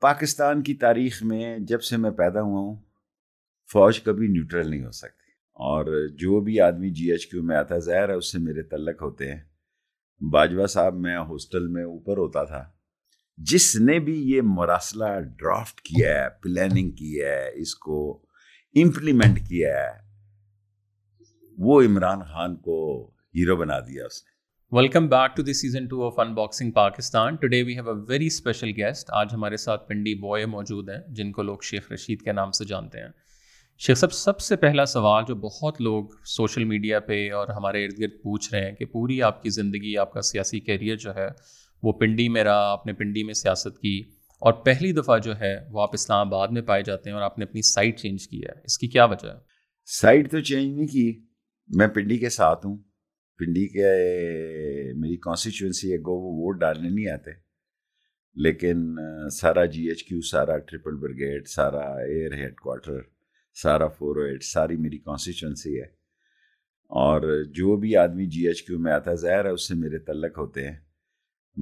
پاکستان کی تاریخ میں جب سے میں پیدا ہوا ہوں، فوج کبھی نیوٹرل نہیں ہو سکتی۔ اور جو بھی آدمی جی ایچ کیو میں آتا ہے ظاہر ہے اس سے میرے تعلق ہوتے ہیں۔ باجوہ صاحب، میں ہاسٹل میں اوپر ہوتا تھا۔ جس نے بھی یہ مراسلہ ڈرافٹ کیا ہے پلاننگ کی ہے، اس کو امپلیمنٹ کیا ہے، وہ عمران خان کو ہیرو بنا دیا اس نے۔ Welcome back to the season two of in boxing Pakistan today we have a very special guest آج ہمارے ساتھ پنڈی بوائے موجود ہیں، جن کو لوگ شیخ رشید کے نام سے جانتے ہیں۔ شیخ صاحب، سب سے پہلا سوال جو بہت لوگ سوشل میڈیا پہ اور ہمارے ارد گرد پوچھ رہے ہیں کہ پوری آپ کی زندگی، آپ کا سیاسی کیریئر جو ہے، وہ پنڈی میں رہا، آپ نے پنڈی میں سیاست کی اور پہلی دفعہ جو ہے وہ آپ اسلام آباد میں پائے جاتے ہیں اور آپ نے اپنی سائٹ چینج کی ہے۔ اس کی کیا وجہ ہے؟ سائٹ تو چینج نہیں کی، میں پنڈی کے ساتھ ہوں۔ پنڈی کے میری کانسٹیچوئنسی ہے، گو وہ ووٹ ڈالنے نہیں آتے۔ لیکن سارا جی ایچ کیو، سارا ٹرپل بریگیڈ سارا ایئر ہیڈ کوارٹر سارا فور ایٹ oh ساری میری کانسٹیچوئنسی ہے۔ اور جو بھی آدمی جی ایچ کیو میں آتا ہے ظاہر ہے، اس سے میرے تعلق ہوتے ہیں۔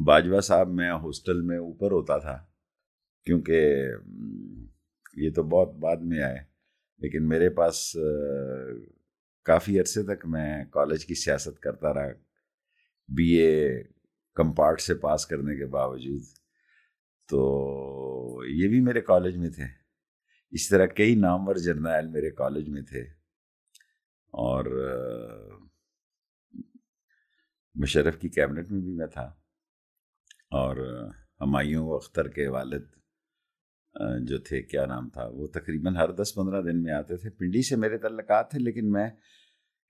باجوہ صاحب، میں ہاسٹل میں اوپر ہوتا تھا، کیونکہ یہ تو بہت بعد میں آئے۔ لیکن میرے پاس کافی عرصے تک میں کالج کی سیاست کرتا رہا۔ بی اے کمپارٹ سے پاس کرنے کے باوجود تو یہ بھی میرے کالج میں تھے۔ اس طرح کئی نامور جرنیل میرے کالج میں تھے۔ اور مشرف کی کیبنٹ میں بھی میں تھا۔ اور ہمایوں اختر کے والد جو تھے، کیا نام تھا؟ وہ تقریباً ہر دس پندرہ دن میں آتے تھے۔ پنڈی سے میرے تعلقات تھے، لیکن میں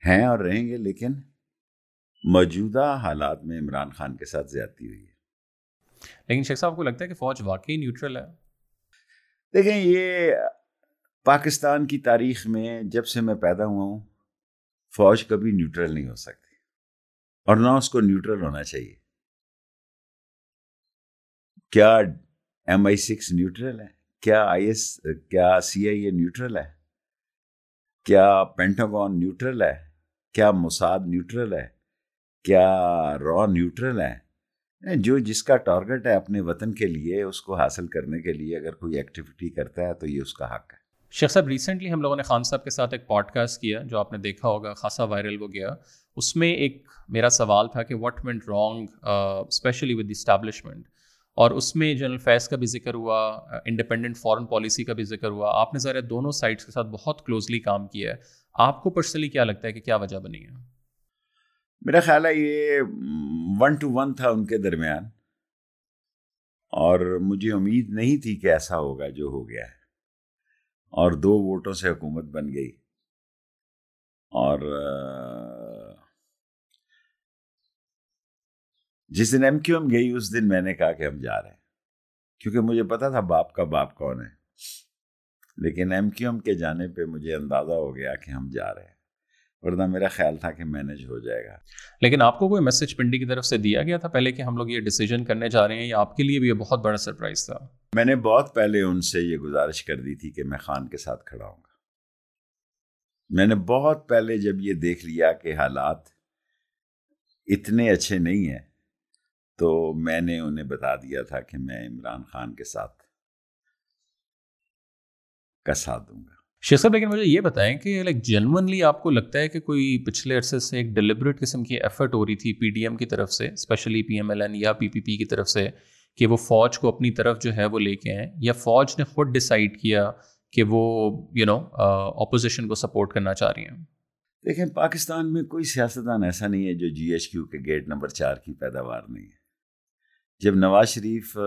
ہیں اور رہیں گے، لیکن موجودہ حالات میں عمران خان کے ساتھ زیادتی ہوئی ہے۔ لیکن شیخ صاحب کو لگتا ہے کہ فوج واقعی نیوٹرل ہے؟ دیکھیں یہ پاکستان کی تاریخ میں جب سے میں پیدا ہوا ہوں فوج کبھی نیوٹرل نہیں ہو سکتی اور نہ اس کو نیوٹرل ہونا چاہیے۔ کیا ایم آئی سکس نیوٹرل ہے؟ کیا آئی ایس کیا سی آئی اے نیوٹرل ہے؟ کیا پینٹاگون نیوٹرل ہے؟ کیا موساد نیوٹرل ہے؟ کیا را نیوٹرل ہے؟ جو جس کا ٹارگٹ ہے اپنے وطن کے لیے، اس کو حاصل کرنے کے لیے اگر کوئی ایکٹیویٹی کرتا ہے تو یہ اس کا حق ہے۔ شیخ صاحب ریسنٹلی ہم لوگوں نے خان صاحب کے ساتھ ایک پوڈ کاسٹ کیا جو آپ نے دیکھا ہوگا، خاصا وائرل ہو گیا۔ اس میں ایک میرا سوال تھا کہ what went wrong especially with establishment اور اس میں جنرل فیض کا بھی ذکر ہوا انڈیپینڈنٹ فارن پالیسی کا بھی ذکر ہوا۔ آپ نے ذرا دونوں سائٹس کے ساتھ بہت کلوزلی کام کیا ہے۔ آپ کو پرسنلی کیا لگتا ہے کہ کیا وجہ بنی ہے؟ میرا خیال ہے یہ ون ٹو ون تھا ان کے درمیان اور مجھے امید نہیں تھی کہ ایسا ہوگا جو ہو گیا ہے۔ اور دو ووٹوں سے حکومت بن گئی۔ اور جس دن ایم کیو ایم گئی، اس دن میں نے کہا کہ ہم جا رہے ہیں۔ کیونکہ مجھے پتا تھا باپ کا باپ کون ہے۔ لیکن ایم کیو ایم کے جانے پہ مجھے اندازہ ہو گیا کہ ہم جا رہے ہیں۔ ورنہ میرا خیال تھا کہ مینج ہو جائے گا۔ لیکن آپ کو کوئی میسج پنڈی کی طرف سے دیا گیا تھا پہلے کہ ہم لوگ یہ ڈیسیجن کرنے جا رہے ہیں یا آپ کے لیے بھی یہ بہت بڑا سرپرائز تھا؟ میں نے بہت پہلے ان سے یہ گزارش کر دی تھی کہ میں خان کے ساتھ کھڑا ہوں۔ گا میں نے بہت پہلے جب یہ دیکھ لیا کہ حالات اتنے اچھے نہیں ہیں تو میں نے انہیں بتا دیا تھا کہ میں عمران خان کے ساتھ کا ساتھ دوں گا۔ شیخ صاحب، لیکن مجھے یہ بتائیں کہ لائک جنونلی آپ کو لگتا ہے کہ کوئی پچھلے عرصے سے ایک ڈیلیبریٹ قسم کی ایفرٹ ہو رہی تھی پی ڈی ایم کی طرف سے especially P M L N یا پی پی پی کی طرف سے، کہ وہ فوج کو اپنی طرف جو ہے وہ لے کے آئیں، یا فوج نے خود ڈسائڈ کیا کہ وہ یو نو اپوزیشن کو سپورٹ کرنا چاہ رہی ہیں؟ دیکھیں، پاکستان میں کوئی سیاستدان ایسا نہیں ہے جو جی ایچ کیو کے گیٹ نمبر چار کی پیداوار نہیں ہے۔ جب نواز شریف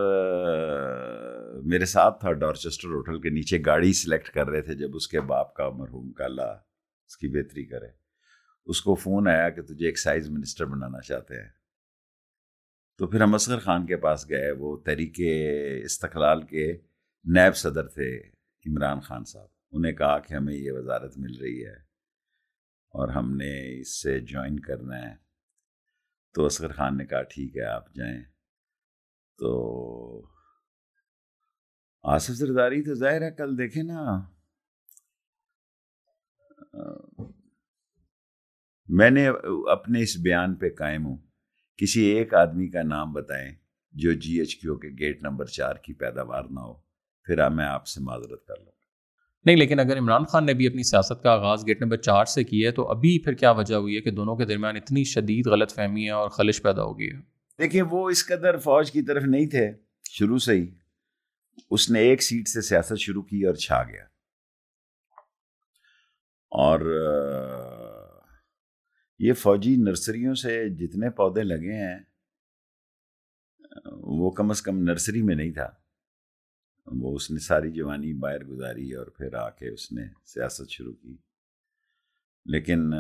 میرے ساتھ تھا ڈارچسٹر ہوٹل کے نیچے، گاڑی سلیکٹ کر رہے تھے، جب اس کے باپ کا مرحوم کا اللہ اس کی بہتری کرے۔ اس کو فون آیا کہ تجھے ایکسائز منسٹر بنانا چاہتے ہیں۔ تو پھر ہم اصغر خان کے پاس گئے، وہ تحریک استقلال کے نیب صدر تھے عمران خان صاحب۔ انہیں کہا کہ ہمیں یہ وزارت مل رہی ہے اور ہم نے اس سے جوائن کرنا ہے۔ تو اصغر خان نے کہا، ٹھیک ہے، آپ جائیں۔ تو آصف زرداری تو ظاہر ہے کل دیکھیں نا، میں نے اپنے اس بیان پہ قائم ہوں۔ کسی ایک آدمی کا نام بتائیں جو جی ایچ کیو کے گیٹ نمبر چار کی پیداوار نہ ہو، پھر میں آپ سے معذرت کر لوں۔ نہیں، لیکن اگر عمران خان نے بھی اپنی سیاست کا آغاز گیٹ نمبر چار سے کی ہے، تو ابھی پھر کیا وجہ ہوئی ہے کہ دونوں کے درمیان اتنی شدید غلط فہمی ہے اور خلش پیدا ہو گئی ہے؟ دیکھیں، وہ اس قدر فوج کی طرف نہیں تھے، شروع سے ہی۔ اس نے ایک سیٹ سے سیاست شروع کی اور چھا گیا۔ اور یہ فوجی نرسریوں سے جتنے پودے لگے ہیں، وہ کم از کم نرسری میں نہیں تھا۔ وہ اس نے ساری جوانی باہر گزاری اور پھر آ کے اس نے سیاست شروع کی۔ لیکن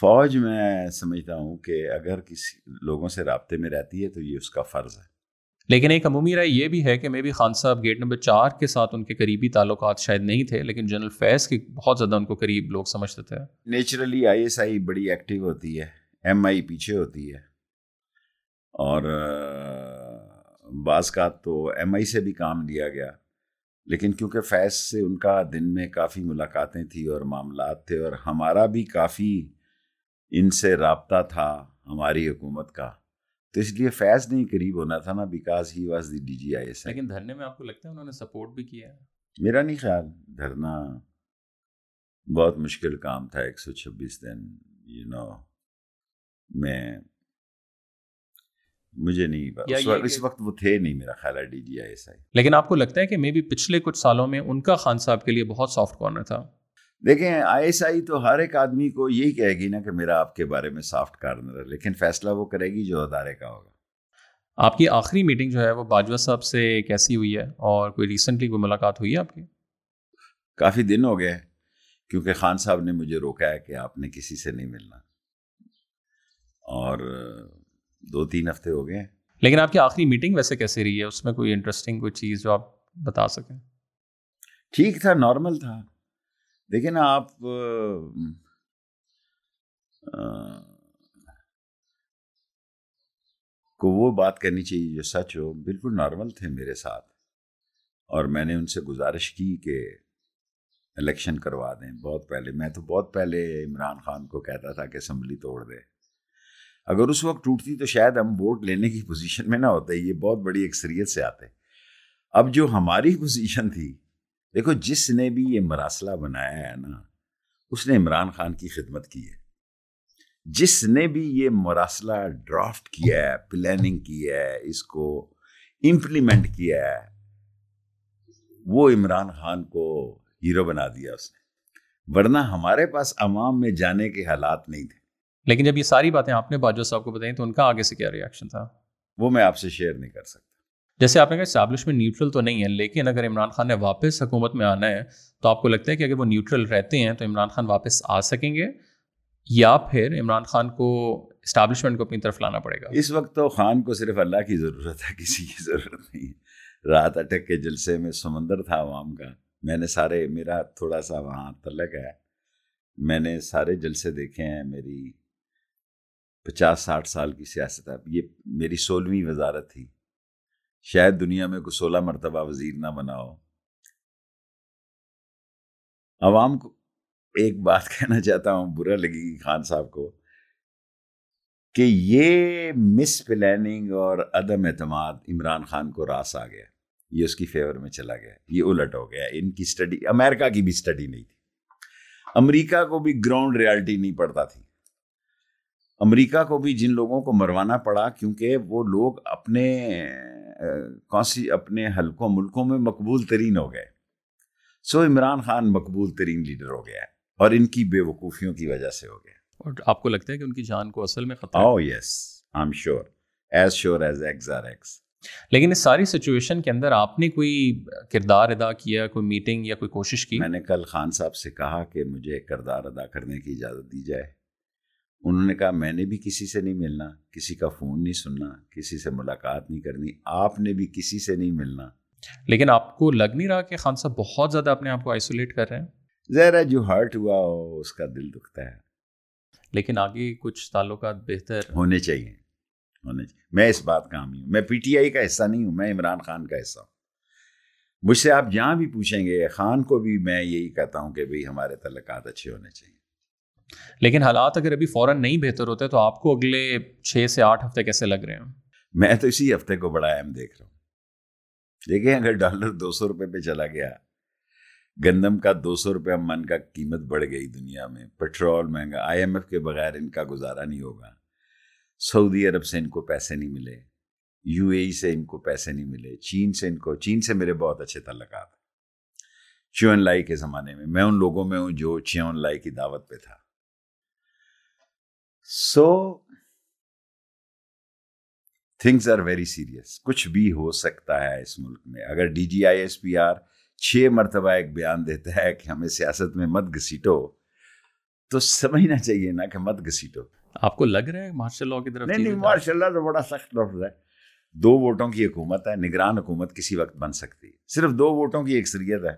فوج میں سمجھتا ہوں کہ اگر کسی لوگوں سے رابطے میں رہتی ہے تو یہ اس کا فرض ہے۔ لیکن ایک عمومی رائے یہ بھی ہے کہ میں بھی خان صاحب گیٹ نمبر چار کے ساتھ ان کے قریبی تعلقات شاید نہیں تھے لیکن جنرل فیض کی بہت زیادہ ان کو قریب لوگ سمجھتے تھے۔ نیچرلی آئی ایس آئی بڑی ایکٹیو ہوتی ہے ایم آئی پیچھے ہوتی ہے۔ اور بعض کا تو ایم آئی سے بھی کام لیا گیا۔ لیکن کیونکہ فیض سے ان کا دن میں کافی ملاقاتیں تھیں اور معاملات تھے اور ہمارا بھی کافی ان سے رابطہ تھا ہماری حکومت کا۔ تو اس لیے فیض نہیں قریب ہونا تھا نا because he was the D G I S لیکن دھرنے میں آپ کو لگتا ہے انہوں نے سپورٹ بھی کیا ہے؟ میرا نہیں خیال۔ دھرنا بہت مشکل کام تھا۔ ایک سو چھبیس دن یو نو میں مجھے نہیں اس وقت وہ تھے نہیں میرا خیال ہے D G I S I لیکن آپ کو لگتا ہے کہ مے بی پچھلے کچھ سالوں میں ان کا خان صاحب کے لیے بہت سافٹ کارنر تھا۔ دیکھیں آئی ایس آئی تو ہر ایک آدمی کو یہی کہے گی نا کہ میرا آپ کے بارے میں سافٹ کارنر ہے لیکن فیصلہ وہ کرے گی جو ادارے کا ہوگا۔ آپ کی آخری میٹنگ جو ہے وہ باجوہ صاحب سے کیسی ہوئی ہے؟ اور کوئی ریسنٹلی کوئی ملاقات ہوئی ہے آپ کی؟ کافی دن ہو گئے کیونکہ خان صاحب نے مجھے روکا ہے کہ آپ نے کسی سے نہیں ملنا۔ اور دو تین ہفتے ہو گئے۔ لیکن آپ کی آخری میٹنگ ویسے کیسے رہی ہے؟ اس میں کوئی انٹرسٹنگ کوئی چیز جو آپ بتا سکیں؟ ٹھیک تھا نارمل تھا۔ دیکھیں نا، آپ کو وہ بات کرنی چاہیے جو سچ ہو، بالکل نارمل تھے میرے ساتھ۔ اور میں نے ان سے گزارش کی کہ الیکشن کروا دیں۔ بہت پہلے، میں تو بہت پہلے عمران خان کو کہتا تھا کہ اسمبلی توڑ دے۔ اگر اس وقت ٹوٹتی تو شاید ہم ووٹ لینے کی پوزیشن میں نہ ہوتے۔ یہ بہت بڑی اکثریت سے آتے۔ اب جو ہماری پوزیشن تھی دیکھو جس نے بھی یہ مراسلہ بنایا ہے نا اس نے عمران خان کی خدمت کی ہے۔ جس نے بھی یہ مراسلہ ڈرافٹ کیا ہے پلاننگ کی ہے اس کو امپلیمنٹ کیا ہے وہ عمران خان کو ہیرو بنا دیا اس نے۔ ورنہ ہمارے پاس عوام میں جانے کے حالات نہیں تھے۔ لیکن جب یہ ساری باتیں آپ نے باجو صاحب کو بتائیں تو ان کا آگے سے کیا ریئیکشن تھا؟ وہ میں آپ سے شیئر نہیں کر سکتا۔ جیسے آپ نے کہا اسٹیبلشمنٹ نیوٹرل تو نہیں ہے، لیکن اگر عمران خان نے واپس حکومت میں آنا ہے تو آپ کو لگتا ہے کہ اگر وہ نیوٹرل رہتے ہیں تو عمران خان واپس آ سکیں گے؟ یا پھر عمران خان کو اسٹیبلشمنٹ کو اپنی طرف لانا پڑے گا؟ اس وقت تو خان کو صرف اللہ کی ضرورت ہے، کسی کی ضرورت نہیں رات اٹک کے جلسے میں سمندر تھا عوام کا، میں نے سارے، میرا تھوڑا سا وہاں تلک ہے۔ میں نے سارے جلسے دیکھے ہیں، میری پچاس، ساٹھ سال کی سیاست ہے۔ یہ میری سولہویں وزارت تھی۔ شاید دنیا میں کوئی سولہ مرتبہ وزیر نہ بنا ہو۔ عوام کو ایک بات کہنا چاہتا ہوں، برا لگے گی خان صاحب کو، کہ یہ مس پلاننگ اور عدم اعتماد عمران خان کو راس آ گیا۔ یہ اس کی فیور میں چلا گیا۔ یہ الٹ ہو گیا۔ ان کی اسٹڈی امریکہ کی بھی اسٹڈی نہیں تھی۔ امریکہ کو بھی گراؤنڈ ریالٹی نہیں پڑتا تھی۔ امریکہ کو بھی جن لوگوں کو مروانا پڑا، کیونکہ وہ لوگ اپنے کونسی اپنے حلقوں ملکوں میں مقبول ترین ہو گئے سو عمران خان مقبول ترین لیڈر ہو گیا اور ان کی بے وقوفیوں کی وجہ سے ہو گیا اور آپ کو لگتا ہے کہ ان کی جان کو اصل میں خطرہ oh, yes. I'm sure. As sure as eggs are eggs. لیکن اس ساری سچویشن کے اندر آپ نے کوئی کردار ادا کیا کوئی میٹنگ یا کوئی کوشش کی میں نے کل خان صاحب سے کہا کہ مجھے کردار ادا کرنے کی اجازت دی جائے انہوں نے کہا میں نے بھی کسی سے نہیں ملنا کسی کا فون نہیں سننا کسی سے ملاقات نہیں کرنی آپ نے بھی کسی سے نہیں ملنا۔ لیکن آپ کو لگ نہیں رہا کہ خان صاحب بہت زیادہ اپنے آپ کو آئسولیٹ کر رہے ہیں؟ ہے جو ہرٹ ہوا ہو اس کا دل دکھتا ہے۔ لیکن آگے کچھ تعلقات بہتر ہونے چاہیے ہونے چاہیے۔ میں اس بات کا حامی ہوں۔ میں پی ٹی آئی کا حصہ نہیں ہوں میں عمران خان کا حصہ ہوں۔ مجھ سے آپ جہاں بھی پوچھیں گے خان کو بھی میں یہی کہتا ہوں کہ بھئی ہمارے تعلقات اچھے ہونے چاہیے۔ لیکن حالات اگر ابھی فوراً نہیں بہتر ہوتے تو آپ کو اگلے چھ سے آٹھ ہفتے کیسے لگ رہے ہیں؟ میں تو اسی ہفتے کو بڑا اہم دیکھ رہا ہوں۔ دیکھیں، اگر ڈالر دو سو روپے پہ چلا گیا، گندم کا دو سو روپے من کا قیمت بڑھ گئی دنیا میں، پیٹرول مہنگا، آئی ایم ایف کے بغیر ان کا گزارا نہیں ہوگا۔ سعودی عرب سے ان کو پیسے نہیں ملے، یو اے ای سے ان کو پیسے نہیں ملے، چین سے ان کو، چین سے میرے بہت اچھے تعلقات چیون لائی کے زمانے میں میں ان لوگوں میں ہوں جو چیون لائی کی دعوت پہ تھا۔ So things are very serious کچھ بھی ہو سکتا ہے اس ملک میں۔ اگر D G I S P R چھ مرتبہ ایک بیان دیتا ہے کہ ہمیں سیاست میں مت گھسیٹو تو سمجھنا چاہیے نا کہ مت گھسیٹو۔ آپ کو لگ رہا ہے مارشل لا کی طرف نہیں نہیں مارشاء اللہ تو بڑا سخت لفظ ہے۔ دو ووٹوں کی حکومت ہے نگران حکومت کسی وقت بن سکتی۔ صرف دو ووٹوں کی اکثریت ہے۔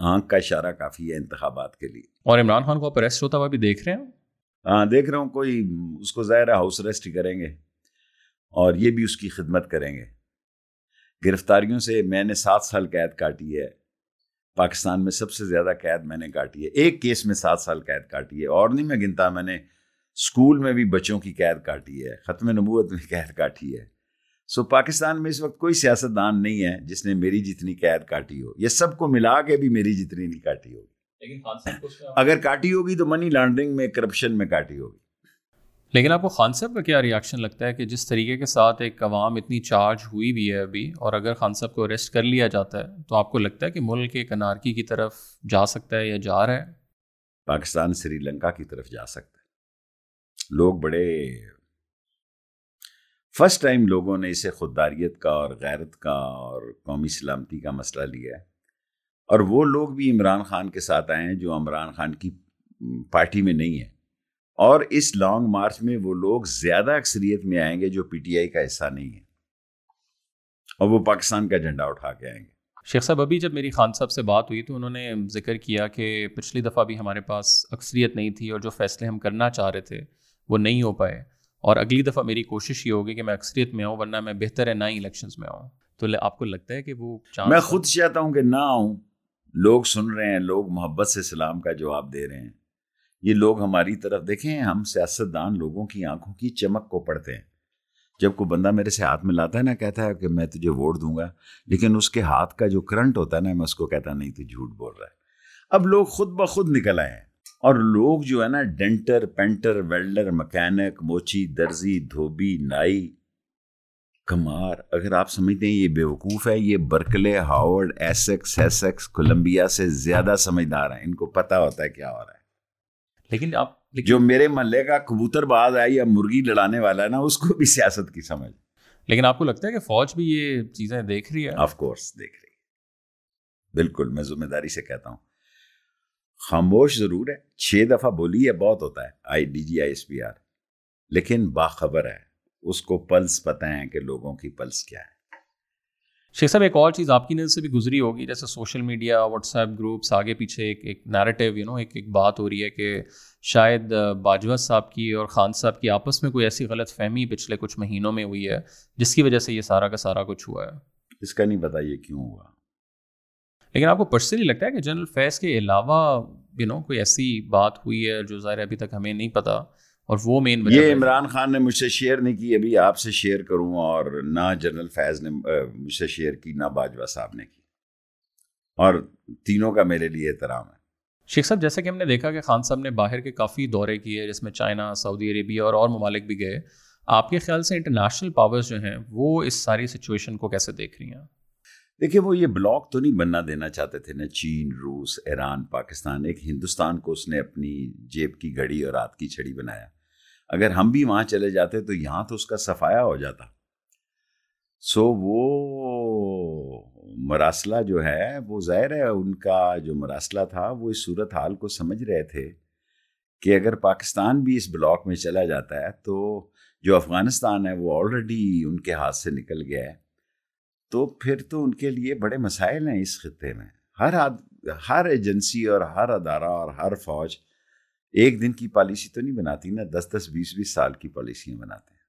آنکھ کا اشارہ کافی ہے انتخابات کے لیے۔ اور عمران خان کو آپ اریسٹ ہوتا ہوا بھی دیکھ رہے ہیں؟ ہاں دیکھ رہا ہوں، کوئی اس کو ظاہر ہے ہاؤس اریسٹ ہی کریں گے اور یہ بھی اس کی خدمت کریں گے۔ گرفتاریوں سے میں نے سات سال قید کاٹی ہے۔ پاکستان میں سب سے زیادہ قید میں نے کاٹی ہے۔ ایک کیس میں سات سال قید کاٹی ہے۔ اور نہیں، میں گنتا، میں نے اسکول میں بھی بچوں کی قید کاٹی ہے۔ ختم نبوت میں قید کاٹی ہے۔ سو پاکستان میں اس وقت کوئی سیاست دان نہیں ہے جس نے میری جتنی قید کاٹی ہو۔ یہ سب کو ملا کے بھی میری جتنی نہیں کاٹی ہوگی۔ اگر کاٹی ہوگی تو منی لانڈرنگ میں کرپشن میں کاٹی ہوگی۔ لیکن آپ کو خان صاحب کا کیا ریاکشن لگتا ہے کہ جس طریقے کے ساتھ ایک عوام اتنی چارج ہوئی بھی ہے ابھی اور اگر خان صاحب کو اریسٹ کر لیا جاتا ہے تو آپ کو لگتا ہے کہ ملک ایک انارکی کی طرف جا سکتا ہے یا جا رہا ہے؟ پاکستان سری لنکا کی طرف جا سکتا ہے۔ لوگ بڑے فرسٹ ٹائم لوگوں نے اسے خودداریت کا اور غیرت کا اور قومی سلامتی کا مسئلہ لیا ہے۔ اور وہ لوگ بھی عمران خان کے ساتھ آئے ہیں جو عمران خان کی پارٹی میں نہیں ہے اور اس لانگ مارچ میں وہ لوگ زیادہ اکثریت میں آئیں گے جو پی ٹی آئی کا حصہ نہیں ہے۔ اور وہ پاکستان کا جھنڈا اٹھا کے آئیں گے۔ شیخ صاحب ابھی جب میری خان صاحب سے بات ہوئی تو انہوں نے ذکر کیا کہ پچھلی دفعہ بھی ہمارے پاس اکثریت نہیں تھی اور جو فیصلے ہم کرنا چاہ رہے تھے وہ نہیں ہو پائے۔ اور اگلی دفعہ میری کوشش یہ ہوگی کہ میں اکثریت میں آؤں ورنہ میں بہتر ہے نہ ہی الیکشنز میں آؤں۔ تو آپ کو لگتا ہے کہ وہ میں خود چاہتا ہوں کہ نہ آؤں۔ لوگ سن رہے ہیں، لوگ محبت سے سلام کا جواب دے رہے ہیں۔ یہ لوگ ہماری طرف دیکھیں، ہم سیاست دان لوگوں کی آنکھوں کی چمک کو پڑھتے ہیں۔ جب کوئی بندہ میرے سے ہاتھ میں لاتا ہے نا، کہتا ہے کہ میں تجھے ووٹ دوں گا، لیکن اس کے ہاتھ کا جو کرنٹ ہوتا ہے نا، میں اس کو کہتا نہیں، تو جھوٹ بول رہا ہے۔ اب لوگ خود بخود نکل آئے ہیں۔ اور لوگ جو ہے نا ڈینٹر پینٹر، ویلڈر، مکینک، موچی، درزی، دھوبی، نائی کمار اگر آپ سمجھتے ہیں یہ بیوقوف ہے یہ Berkeley Harvard Essex Essex Columbia سے زیادہ سمجھدار ہیں۔ ان کو پتہ ہوتا ہے کیا ہو رہا ہے۔ لیکن آپ جو میرے محلے کا کبوتر باز ہے یا مرغی لڑانے والا ہے نا اس کو بھی سیاست کی سمجھ۔ لیکن آپ کو لگتا ہے کہ فوج بھی یہ چیزیں دیکھ رہی ہے؟ آف کورس دیکھ رہی ہے۔ بالکل میں ذمہ داری سے کہتا ہوں۔ خاموش ضرور ہے۔ چھ دفعہ بولی ہے بہت ہوتا ہے۔ I D G I S P R. لیکن باخبر ہے۔ اس کو پلس پتہ ہے کہ لوگوں کی پلس کیا ہے۔ شیخ صاحب ایک اور چیز آپ کی نظر سے بھی گزری ہوگی جیسے social media WhatsApp groups آگے پیچھے ایک ایک نیریٹیو یو نو ایک ایک بات ہو رہی ہے کہ شاید باجوہ صاحب کی اور خان صاحب کی آپس میں کوئی ایسی غلط فہمی پچھلے کچھ مہینوں میں ہوئی ہے جس کی وجہ سے یہ سارا کا سارا کچھ ہوا ہے؟ اس کا نہیں پتا یہ کیوں ہوا۔ لیکن آپ کو پرسنلی لگتا ہے کہ جنرل فیض کے علاوہ یو نو کوئی ایسی بات ہوئی ہے جو ظاہر ابھی تک ہمیں نہیں پتا اور وہ مین یہ عمران خان نے مجھ سے شیئر نہیں کی ابھی آپ سے شیئر کروں اور نہ جنرل فیض نے مجھ سے شیئر کی نہ باجوہ صاحب نے کی۔ اور تینوں کا میرے لیے احترام ہے۔ شیخ صاحب جیسے کہ ہم نے دیکھا کہ خان صاحب نے باہر کے کافی دورے کیے جس میں چائنا سعودی عربیہ اور اور ممالک بھی گئے۔ آپ کے خیال سے انٹرنیشنل پاورز جو ہیں وہ اس ساری سچویشن کو کیسے دیکھ رہی ہیں؟ دیکھیے وہ یہ بلاک تو نہیں بننا دینا چاہتے تھے نا چین روس ایران پاکستان۔ ایک ہندوستان کو اس نے اپنی جیب کی گھڑی اور رات کی چھڑی بنایا۔ اگر ہم بھی وہاں چلے جاتے تو یہاں تو اس کا صفایا ہو جاتا۔ سو وہ مراسلہ جو ہے، وہ ظاہر ہے ان کا جو مراسلہ تھا، وہ اس صورت حال کو سمجھ رہے تھے کہ اگر پاکستان بھی اس بلاک میں چلا جاتا ہے تو جو افغانستان ہے، وہ آلریڈی ان کے ہاتھ سے نکل گیا ہے۔ تو پھر تو ان کے لیے بڑے مسائل ہیں اس خطے میں۔ ہر ہر ایجنسی اور ہر ادارہ اور ہر فوج ایک دن کی پالیسی تو نہیں بناتی نا دس دس بیس بیس سال کی پالیسیاں بناتے ہیں۔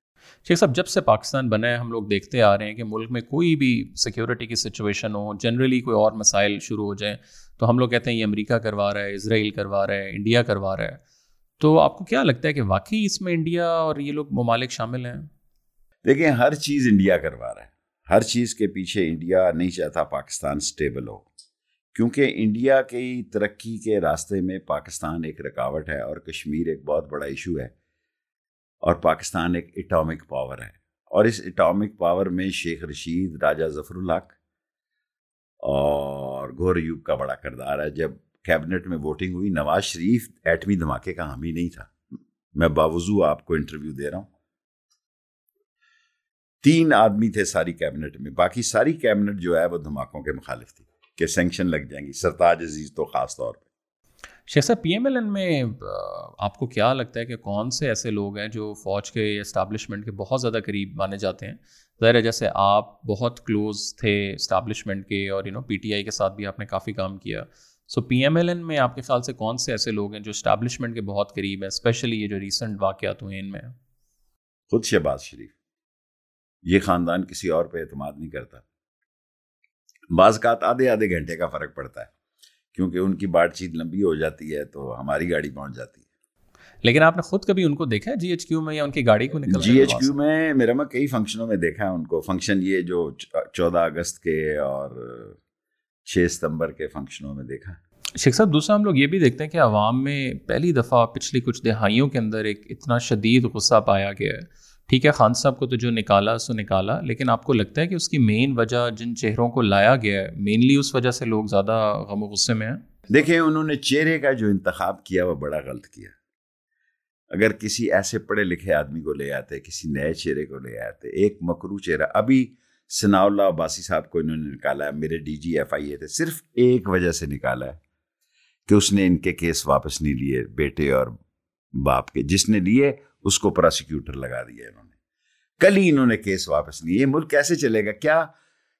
شیخ صاحب جب سے پاکستان بنا ہے ہم لوگ دیکھتے آ رہے ہیں کہ ملک میں کوئی بھی سیکیورٹی کی سچویشن ہو جنرلی کوئی اور مسائل شروع ہو جائیں تو ہم لوگ کہتے ہیں یہ امریکہ کروا رہا ہے اسرائیل کروا رہا ہے انڈیا کروا رہا ہے۔ تو آپ کو کیا لگتا ہے کہ واقعی اس میں انڈیا اور یہ لوگ ممالک شامل ہیں؟ دیکھیں ہر چیز انڈیا کروا رہا ہے۔ ہر چیز کے پیچھے انڈیا نہیں چاہتا پاکستان سٹیبل ہو۔ کیونکہ انڈیا کی ترقی کے راستے میں پاکستان ایک رکاوٹ ہے اور کشمیر ایک بہت بڑا ایشو ہے اور پاکستان ایک اٹامک پاور ہے اور اس اٹامک پاور میں شیخ رشید، راجہ ظفر الحق اور گور ایوب کا بڑا کردار ہے۔ جب کیبنٹ میں ووٹنگ ہوئی، نواز شریف ایٹمی دھماکے کا حامی نہیں تھا۔ میں باوضو آپ کو انٹرویو دے رہا ہوں۔ تین آدمی تھے ساری کیبنٹ میں، باقی ساری کیبنٹ جو ہے وہ دھماکوں کے مخالف تھی۔ کہ سینکشن لگ جائیں گی سرتاج عزیز تو خاص طور پہ۔ شیخ صاحب پی ایم ایل این میں آپ کو کیا لگتا ہے کہ کون سے ایسے لوگ ہیں جو فوج کے اسٹیبلشمنٹ کے بہت زیادہ قریب مانے جاتے ہیں؟ ظاہر ہے جیسے آپ بہت کلوز تھے اسٹیبلشمنٹ کے اور یو نو پی ٹی آئی کے ساتھ بھی آپ نے کافی کام کیا۔ So P M L N میں آپ کے خیال سے کون سے ایسے لوگ ہیں جو اسٹیبلشمنٹ کے بہت قریب ہیں اسپیشلی یہ جو ریسنٹ واقعات ہوئے ان میں؟ خود شہباز شریف یہ خاندان کسی اور پہ اعتماد نہیں کرتا۔ بعض کا آدھے آدھے گھنٹے کا فرق پڑتا ہے کیونکہ ان کی بات چیت لمبی ہو جاتی ہے تو ہماری گاڑی پہنچ جاتی ہے۔ لیکن آپ نے خود کبھی ان کو دیکھا ہے جی ایچ کیو میں یا ان کی گاڑی کو نکل جی ایچ کیو میں میرا میں کئی فنکشنوں میں دیکھا ہے ان کو۔ فنکشن یہ جو چودہ اگست کے اور چھ ستمبر کے فنکشنوں میں دیکھا۔ شیخ صاحب دوسرا ہم لوگ یہ بھی دیکھتے ہیں کہ عوام میں پہلی دفعہ پچھلی کچھ دہائیوں کے اندر ایک اتنا شدید غصہ پایا گیا ہے۔ ٹھیک ہے، خان صاحب کو تو جو نکالا سو نکالا، لیکن آپ کو لگتا ہے کہ اس کی مین وجہ جن چہروں کو لایا گیا ہے مینلی اس وجہ سے لوگ زیادہ غم و غصے میں ہیں؟ دیکھیں، انہوں نے چہرے کا جو انتخاب کیا وہ بڑا غلط کیا۔ اگر کسی ایسے پڑھے لکھے آدمی کو لے آتے، کسی نئے چہرے کو لے آتے، ایک مکرو چہرہ، ابھی ثناء اللہ عباسی صاحب کو انہوں نے نکالا ہے میرے ڈی جی ایف آئی اے تھے، صرف ایک وجہ سے نکالا ہے کہ اس نے ان کے کیس واپس نہیں لیے، بیٹے اور باپ کے، جس نے لیے اس کو پراسیکیوٹر لگا دیا انہوں نے۔ کل ہی انہوں نے کیس واپس لیے یہ ملک کیسے چلے گا؟ کیا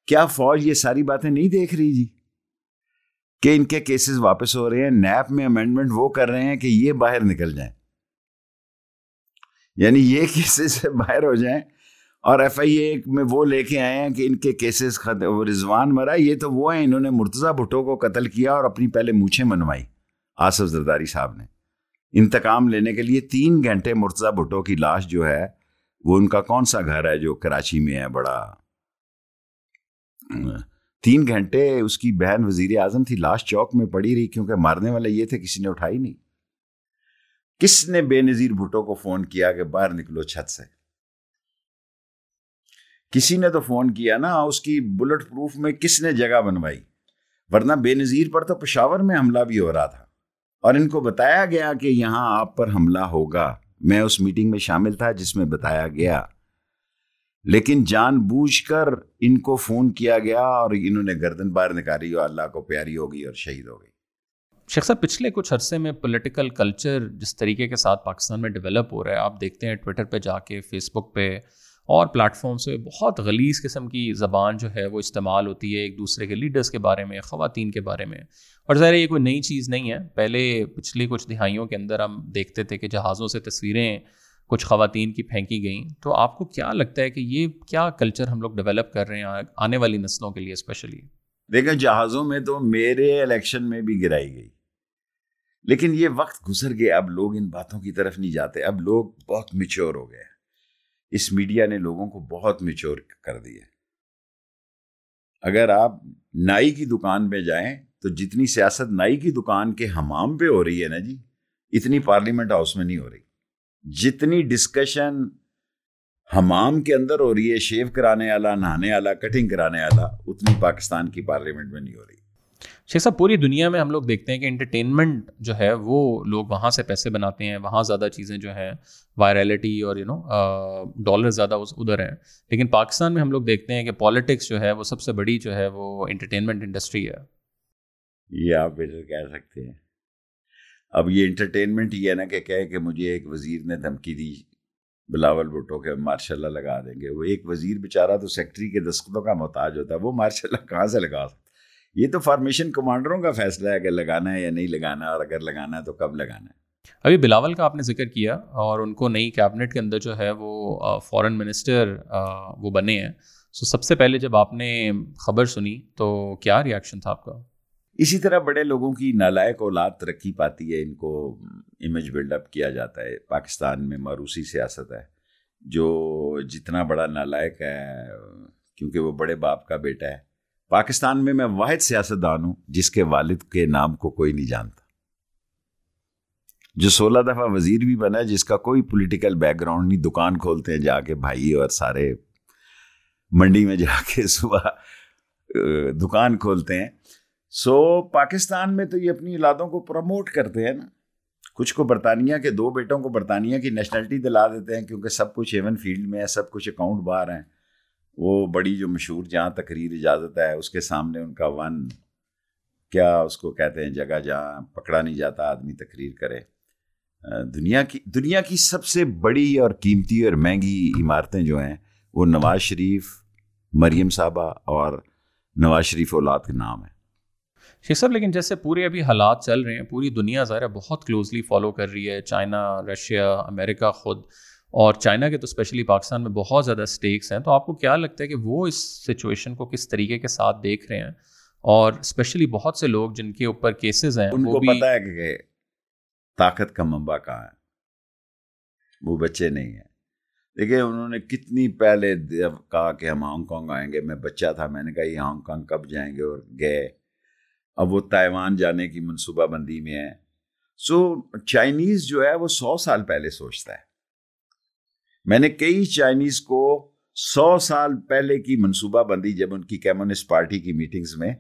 کیا فوج یہ ساری باتیں نہیں دیکھ رہی جی؟ کہ ان کے کیسز واپس ہو رہے ہیں، نیپ میں امینڈمنٹ وہ کر رہے ہیں کہ یہ باہر نکل جائیں۔ یعنی یہ کیسز باہر ہو جائیں۔ اور ایف آئی اے میں وہ لے کے آئے ہیں کہ ان کے کیسز رضوان مرا، یہ تو وہ ہیں، انہوں نے مرتضی بھٹو کو قتل کیا اور اپنی پہلے مونچھیں منوائی آصف زرداری صاحب نے۔ انتقام لینے کے لیے تین گھنٹے مرتضی بھٹو کی لاش جو ہے، وہ ان کا کون سا گھر ہے جو کراچی میں ہے بڑا؟ تین گھنٹے اس کی بہن وزیر اعظم تھی، لاش چوک میں پڑی رہی کیونکہ مارنے والے یہ تھے، کسی نے اٹھائی نہیں۔ کس نے بے نظیر بھٹو کو فون کیا کہ باہر نکلو چھت سے؟ کسی نے تو فون کیا نا، اس کی بلٹ پروف میں کس نے جگہ بنوائی؟ ورنہ بے نظیر پر تو پشاور میں حملہ بھی ہو رہا تھا۔ اور ان کو بتایا گیا کہ یہاں آپ پر حملہ ہوگا۔ میں اس میٹنگ میں شامل تھا جس میں بتایا گیا۔ لیکن جان بوجھ کر ان کو فون کیا گیا اور انہوں نے گردن باہر نکالی اور اللہ کو پیاری ہو گئی اور شہید ہو گئی۔ شیخ صاحب، پچھلے کچھ عرصے میں پولیٹیکل کلچر جس طریقے کے ساتھ پاکستان میں ڈیولپ ہو رہا ہے، آپ دیکھتے ہیں ٹویٹر پہ جا کے فیس بک پہ اور پلیٹ فارم سے بہت غلیظ قسم کی زبان جو ہے وہ استعمال ہوتی ہے ایک دوسرے کے لیڈرس کے بارے میں، خواتین کے بارے میں۔ اور ظاہر یہ کوئی نئی چیز نہیں ہے۔ پہلے پچھلی کچھ دہائیوں کے اندر ہم دیکھتے تھے کہ جہازوں سے تصویریں کچھ خواتین کی پھینکی گئیں۔ تو آپ کو کیا لگتا ہے کہ یہ کیا کلچر ہم لوگ ڈیولپ کر رہے ہیں آنے والی نسلوں کے لیے اسپیشلی دیکھیں، جہازوں میں تو میرے الیکشن میں بھی گرائی گئی۔ لیکن یہ وقت گزر گیا اب لوگ ان باتوں کی طرف نہیں جاتے۔ اب لوگ بہت میچور ہو گئے۔ اس میڈیا نے لوگوں کو بہت میچور کر دیا۔ اگر آپ نائی کی دکان پہ جائیں تو جتنی سیاست نائی کی دکان کے حمام پہ ہو رہی ہے نا جی اتنی پارلیمنٹ ہاؤس میں نہیں ہو رہی۔ جتنی ڈسکشن حمام کے اندر ہو رہی ہے، شیو کرانے والا نہانے والا کٹنگ کرانے والا اتنی پاکستان کی پارلیمنٹ میں نہیں ہو رہی۔ شیخ صاحب، پوری دنیا میں ہم لوگ دیکھتے ہیں کہ انٹرٹینمنٹ جو ہے، وہ لوگ وہاں سے پیسے بناتے ہیں، وہاں زیادہ چیزیں جو ہیں وائرلٹی اور یو نو ڈالر زیادہ ادھر ہیں۔ لیکن پاکستان میں ہم لوگ دیکھتے ہیں کہ پالیٹکس جو ہے، وہ سب سے بڑی جو ہے، وہ انٹرٹینمنٹ انڈسٹری ہے۔ یہ آپ کہہ سکتے ہیں۔ اب یہ انٹرٹینمنٹ یہ ہے نا کہ کہے کہ مجھے ایک وزیر نے دھمکی دی، بلاول بھٹو کے ماشاء اللہ لگا دیں گے۔ وہ ایک وزیر بیچارہ تو سیکٹری کے دستخطوں کا محتاج ہوتا ہے، وہ ماشاء اللہ کہاں سے لگا سکتا؟ یہ تو فارمیشن کمانڈروں کا فیصلہ ہے کہ لگانا ہے یا نہیں لگانا، اور اگر لگانا ہے تو کب لگانا ہے۔ ابھی بلاول کا آپ نے ذکر کیا اور ان کو نئی کیبنٹ کے اندر جو ہے وہ فورن منسٹر وہ بنے ہیں۔ سو سب سے پہلے جب آپ نے خبر سنی تو کیا ریئیکشن تھا آپ کا؟ اسی طرح بڑے لوگوں کی نالائق اولاد ترقی پاتی ہے، ان کو امیج بلڈ اپ کیا جاتا ہے۔ پاکستان میں مروسی سیاست ہے، جو جتنا بڑا نالائق ہے، کیونکہ وہ بڑے باپ کا بیٹا ہے۔ پاکستان میں میں واحد سیاستدان ہوں، جس کے والد کے نام کو کوئی نہیں جانتا۔ جو سولہ دفعہ وزیر بھی بنا ہے جس کا کوئی پولیٹیکل بیک گراؤنڈ نہیں، دکان کھولتے ہیں جا کے بھائی اور سارے منڈی میں جا کے صبح دکان کھولتے ہیں۔ سو پاکستان میں تو یہ اپنی اولادوں کو پروموٹ کرتے ہیں نا۔ کچھ کو برطانیہ کے دو بیٹوں کو برطانیہ کی نیشنلٹی دلا دیتے ہیں کیونکہ سب کچھ ایون فیلڈ میں ہے، سب کچھ اکاؤنٹ باہر ہیں۔ وہ بڑی جو مشہور جہاں تقریر اجازت ہے، اس کے سامنے ان کا ون، کیا اس کو کہتے ہیں، جگہ جہاں پکڑا نہیں جاتا، آدمی تقریر کرے۔ دنیا کی دنیا کی سب سے بڑی اور قیمتی اور مہنگی عمارتیں جو ہیں، وہ نواز شریف، مریم صاحبہ اور نواز شریف اولاد کے نام ہے شیخ صاحب لیکن جیسے پورے ابھی حالات چل رہے ہیں پوری دنیا ظاہر بہت کلوزلی فالو کر رہی ہے چائنا رشیا امریکہ خود اور چائنا کے تو اسپیشلی پاکستان میں بہت زیادہ اسٹیکس ہیں تو آپ کو کیا لگتا ہے کہ وہ اس سچویشن کو کس طریقے کے ساتھ دیکھ رہے ہیں؟ اور اسپیشلی بہت سے لوگ جن کے اوپر کیسز ہیں ان کو پتا ہے کہ طاقت کا منبع کہاں ہے؟ وہ بچے نہیں ہیں۔ دیکھیں انہوں نے کتنی پہلے کہا کہ ہم ہانگ کانگ آئیں گے میں بچہ تھا میں نے کہا یہ ہانگ کانگ کب جائیں گے اور گئے؟ اب وہ تائیوان جانے کی منصوبہ بندی میں ہے۔ سو چائنیز جو ہے وہ سو سال پہلے سوچتا ہے۔ میں نے کئی چائنیز کو سو سال پہلے کی منصوبہ بندی جب ان کی کمیونسٹ پارٹی کی میٹنگز میں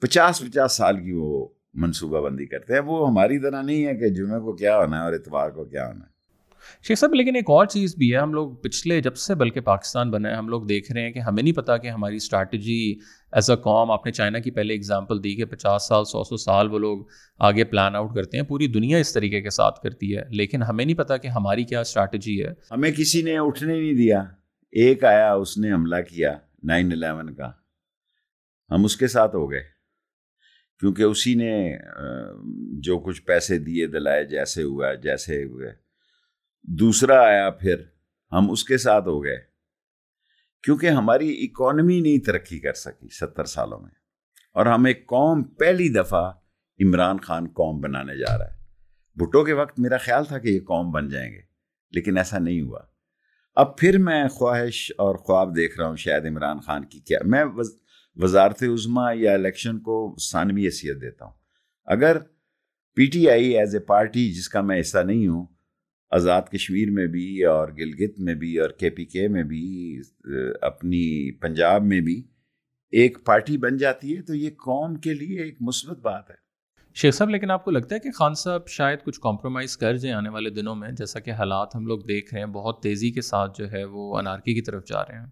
پچاس پچاس سال کی وہ منصوبہ بندی کرتے ہیں۔ وہ ہماری طرح نہیں ہے کہ جمعہ کو کیا ہونا ہے اور اتوار کو کیا ہونا ہے۔ شیخ صاحب، لیکن ایک اور چیز بھی ہے، ہم لوگ پچھلے جب سے بلکہ پاکستان بنا ہے، ہم لوگ دیکھ رہے ہیں کہ ہمیں نہیں پتا کہ ہماری اسٹریٹجی ایز اے قوم، آپ نے چائنا کی پہلے اگزامپل دی کہ پچاس سال، سو سو سال وہ لوگ آگے پلان آؤٹ کرتے ہیں، پوری دنیا اس طریقے کے ساتھ کرتی ہے، لیکن ہمیں نہیں پتا کہ ہماری کیا اسٹریٹجی ہے۔ ہمیں کسی نے اٹھنے نہیں دیا، ایک آیا، اس نے حملہ کیا نائن الیون کا۔ ہم اس کے ساتھ ہو گئے، کیونکہ اسی نے جو کچھ پیسے دیے، دلائے، جیسے ہوا، جیسے ہوئے دوسرا آیا پھر، ہم اس کے ساتھ ہو گئے۔ کیونکہ ہماری اکانومی نہیں ترقی کر سکی ستر سالوں میں۔ اور ہم ایک قوم پہلی دفعہ عمران خان قوم بنانے جا رہا ہے۔ بھٹو کے وقت میرا خیال تھا کہ یہ قوم بن جائیں گے، لیکن ایسا نہیں ہوا۔ اب پھر میں خواہش اور خواب دیکھ رہا ہوں شاید عمران خان کی کیا۔ میں وزارت عظما یا الیکشن کو ثانوی حیثیت دیتا ہوں۔ اگر P T I as a party جس کا میں حصہ نہیں ہوں آزاد کشمیر میں بھی اور گلگت میں بھی اور کے پی کے میں بھی اپنی پنجاب میں بھی ایک پارٹی بن جاتی ہے تو یہ قوم کے لیے ایک مثبت بات ہے۔ شیخ صاحب لیکن آپ کو لگتا ہے کہ خان صاحب شاید کچھ کمپرومائز کر جائیں آنے والے دنوں میں؟ جیسا کہ حالات ہم لوگ دیکھ رہے ہیں بہت تیزی کے ساتھ جو ہے وہ انارکی کی طرف جا رہے ہیں۔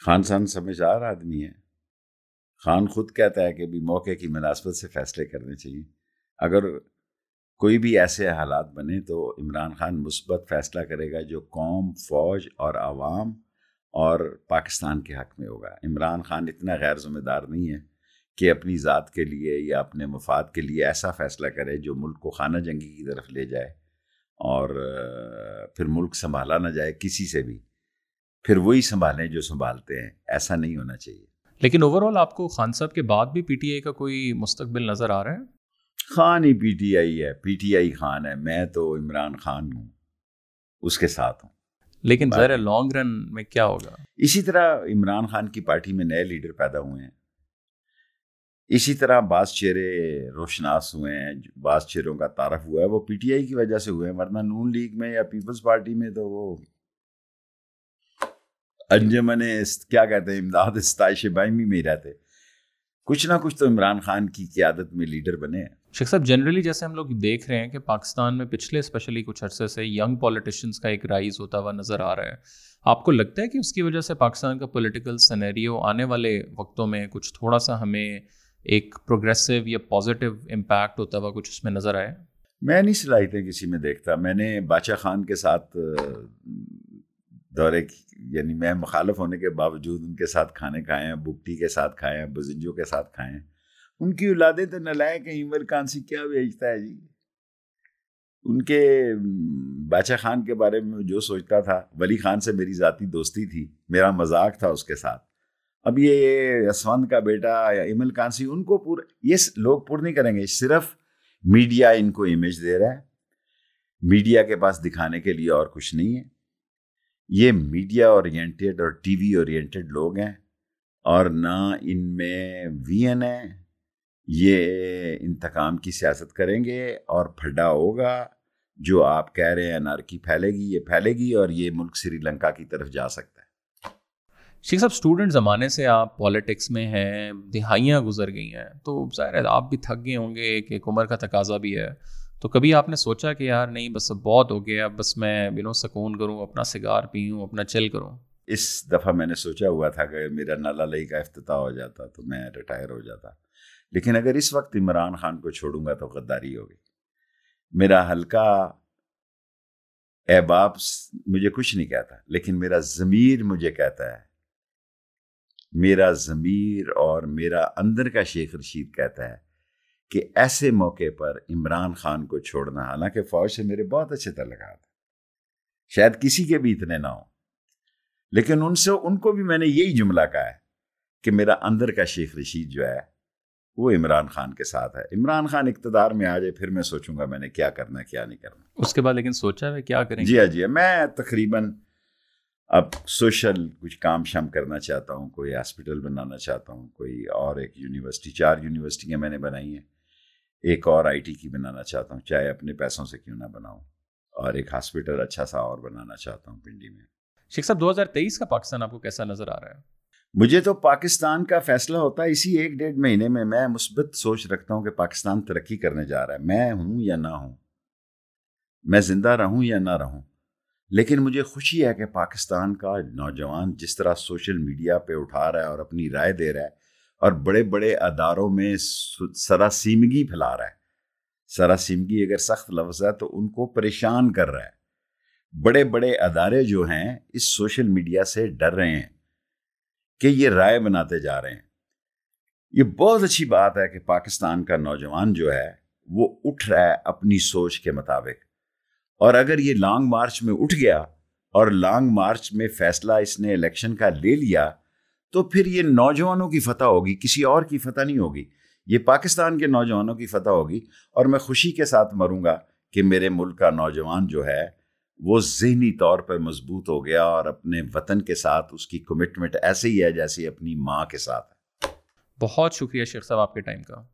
خان صاحب سمجھدار آدمی ہے خان خود کہتا ہے کہ بھی موقع کی مناسبت سے فیصلے کرنے چاہیے۔ اگر کوئی بھی ایسے حالات بنے تو عمران خان مثبت فیصلہ کرے گا جو قوم، فوج اور عوام اور پاکستان کے حق میں ہوگا۔ عمران خان اتنا غیر ذمہ دار نہیں ہے کہ اپنی ذات کے لیے یا اپنے مفاد کے لیے ایسا فیصلہ کرے جو ملک کو خانہ جنگی کی طرف لے جائے اور پھر ملک سنبھالا نہ جائے کسی سے بھی۔ پھر وہی سنبھالیں جو سنبھالتے ہیں۔ ایسا نہیں ہونا چاہیے۔ لیکن اوور آل آپ کو خان صاحب کے بعد بھی پی ٹی آئی کا کوئی مستقبل نظر آ رہا ہے؟ خان ہی پی ٹی آئی ہے پی ٹی آئی خان ہے میں تو عمران خان ہوں اس کے ساتھ ہوں۔ لیکن ذرا لانگ رن میں کیا ہوگا؟ اسی طرح عمران خان کی پارٹی میں نئے لیڈر پیدا ہوئے ہیں۔ اسی طرح بعض چہرے روشناس ہوئے ہیں بعض چہروں کا تعارف ہوا ہے وہ پی ٹی آئی کی وجہ سے ہوئے ہیں ورنہ نون لیگ میں یا پیپلز پارٹی میں تو وہ انجمن کیا کہتے ہیں امداد استائش بائی میں ہی رہتے۔ کچھ نہ کچھ تو عمران خان کی قیادت میں لیڈر بنے ہیں۔ شیخ صاحب جنرلی جیسے ہم لوگ دیکھ رہے ہیں کہ پاکستان میں پچھلے اسپیشلی کچھ عرصے سے ینگ پولیٹیشینس کا ایک رائز ہوتا ہوا نظر آ رہا ہے۔ آپ کو لگتا ہے کہ اس کی وجہ سے پاکستان کا پولیٹیکل سنیریو آنے والے وقتوں میں کچھ تھوڑا سا ہمیں ایک پروگریسو یا پازیٹیو امپیکٹ ہوتا ہوا کچھ اس میں نظر آئے؟ میں نہیں صلاحیتیں کسی میں دیکھتا۔ میں نے بادشاہ خان کے ساتھ دورے یعنی میں مخالف ہونے کے باوجود ان کے ساتھ کھانے کھائے ہیں بکٹی کے ساتھ کھائے ہیں، بزنجوں کے ساتھ کھائے ہیں۔ ان کی اولادیں تو نلائق ہیں، عمر کانسی کیا بیچتا ہے جی؟ ان کے بادشاہ خان کے بارے میں جو سوچتا تھا، ولی خان سے میری ذاتی دوستی تھی، میرا مذاق تھا اس کے ساتھ۔ اب یہ یسوند کا بیٹا یا امل کانسی ان کو پورا، یہ لوگ پور نہیں کریں گے، صرف میڈیا ان کو امیج دے رہا ہے۔ میڈیا کے پاس دکھانے کے لیے اور کچھ نہیں ہے۔ یہ میڈیا اورینٹیڈ اور ٹی وی اورینٹیڈ لوگ ہیں اور نہ ان میں وی این ہے۔ یہ انتقام کی سیاست کریں گے اور پھڈا ہوگا جو آپ کہہ رہے ہیں انارکی پھیلے گی یہ پھیلے گی اور یہ ملک سری لنکا کی طرف جا سکتا ہے۔ شیخ صاحب اسٹوڈنٹ زمانے سے آپ پالیٹکس میں ہیں دہائیاں گزر گئی ہیں تو ظاہر ہے آپ بھی تھک گئے ہوں گے ایک عمر کا تقاضا بھی ہے۔ تو کبھی آپ نے سوچا کہ یار نہیں بس اب بہت ہو گیا بس میں بنو سکون کروں اپنا سگار پیوں اپنا چل کروں۔ اس دفعہ میں نے سوچا ہوا تھا کہ میرا نالا لئی کا افتتاح ہو جاتا تو میں ریٹائر ہو جاتا۔ لیکن اگر اس وقت عمران خان کو چھوڑوں گا تو غداری ہوگی۔ میرا ہلکا احباب مجھے کچھ نہیں کہتا، لیکن میرا ضمیر مجھے کہتا ہے۔ میرا ضمیر اور میرا اندر کا شیخ رشید کہتا ہے کہ ایسے موقع پر عمران خان کو چھوڑنا، حالانکہ فوج سے میرے بہت اچھے تعلقات ہیں۔ شاید کسی کے بھی اتنے نہ ہوں۔ لیکن ان سے، ان کو بھی میں نے یہی جملہ کہا ہے کہ میرا اندر کا شیخ رشید جو ہے وہ عمران خان کے ساتھ ہے۔ عمران خان اقتدار میں آ جائے پھر میں سوچوں گا میں نے کیا کرنا کیا نہیں کرنا۔ اس کے بعد لیکن سوچا ہے کیا کریں جی ہاں جی ہاں۔ میں تقریباً اب سوشل کچھ کام شام کرنا چاہتا ہوں کوئی ہاسپٹل بنانا چاہتا ہوں کوئی اور ایک یونیورسٹی چار یونیورسٹیاں میں نے بنائی ہیں۔ ایک اور آئی ٹی کی بنانا چاہتا ہوں چاہے اپنے پیسوں سے کیوں نہ بناؤں۔ اور ایک ہاسپٹل اچھا سا اور بنانا چاہتا ہوں پنڈی میں۔ شیخ صاحب دو ہزار تیئیس کا پاکستان آپ کو کیسا نظر آ رہا ہے؟ مجھے تو پاکستان کا فیصلہ ہوتا ہے اسی ایک ڈیڑھ مہینے میں میں مثبت سوچ رکھتا ہوں کہ پاکستان ترقی کرنے جا رہا ہے۔ میں ہوں یا نہ ہوں؟ میں زندہ رہوں یا نہ رہوں؟ لیکن مجھے خوشی ہے کہ پاکستان کا نوجوان جس طرح سوشل میڈیا پہ اٹھا رہا ہے اور اپنی رائے دے رہا ہے اور بڑے بڑے اداروں میں سراسیمگی پھیلا رہا ہے۔ سراسیمگی اگر سخت لفظ ہے تو ان کو پریشان کر رہا ہے۔ بڑے بڑے ادارے جو ہیں اس سوشل میڈیا سے ڈر رہے ہیں۔ کہ یہ رائے بناتے جا رہے ہیں۔ یہ بہت اچھی بات ہے کہ پاکستان کا نوجوان جو ہے وہ اٹھ رہا ہے اپنی سوچ کے مطابق۔ اور اگر یہ لانگ مارچ میں اٹھ گیا اور لانگ مارچ میں فیصلہ اس نے الیکشن کا لے لیا، تو پھر یہ نوجوانوں کی فتح ہوگی، کسی اور کی فتح نہیں ہوگی۔ یہ پاکستان کے نوجوانوں کی فتح ہوگی۔ اور میں خوشی کے ساتھ مروں گا کہ میرے ملک کا نوجوان جو ہے وہ ذہنی طور پر مضبوط ہو گیا اور اپنے وطن کے ساتھ اس کی کمٹمنٹ ایسے ہی ہے جیسے اپنی ماں کے ساتھ ہے۔ بہت شکریہ شیخ صاحب آپ کے ٹائم کا۔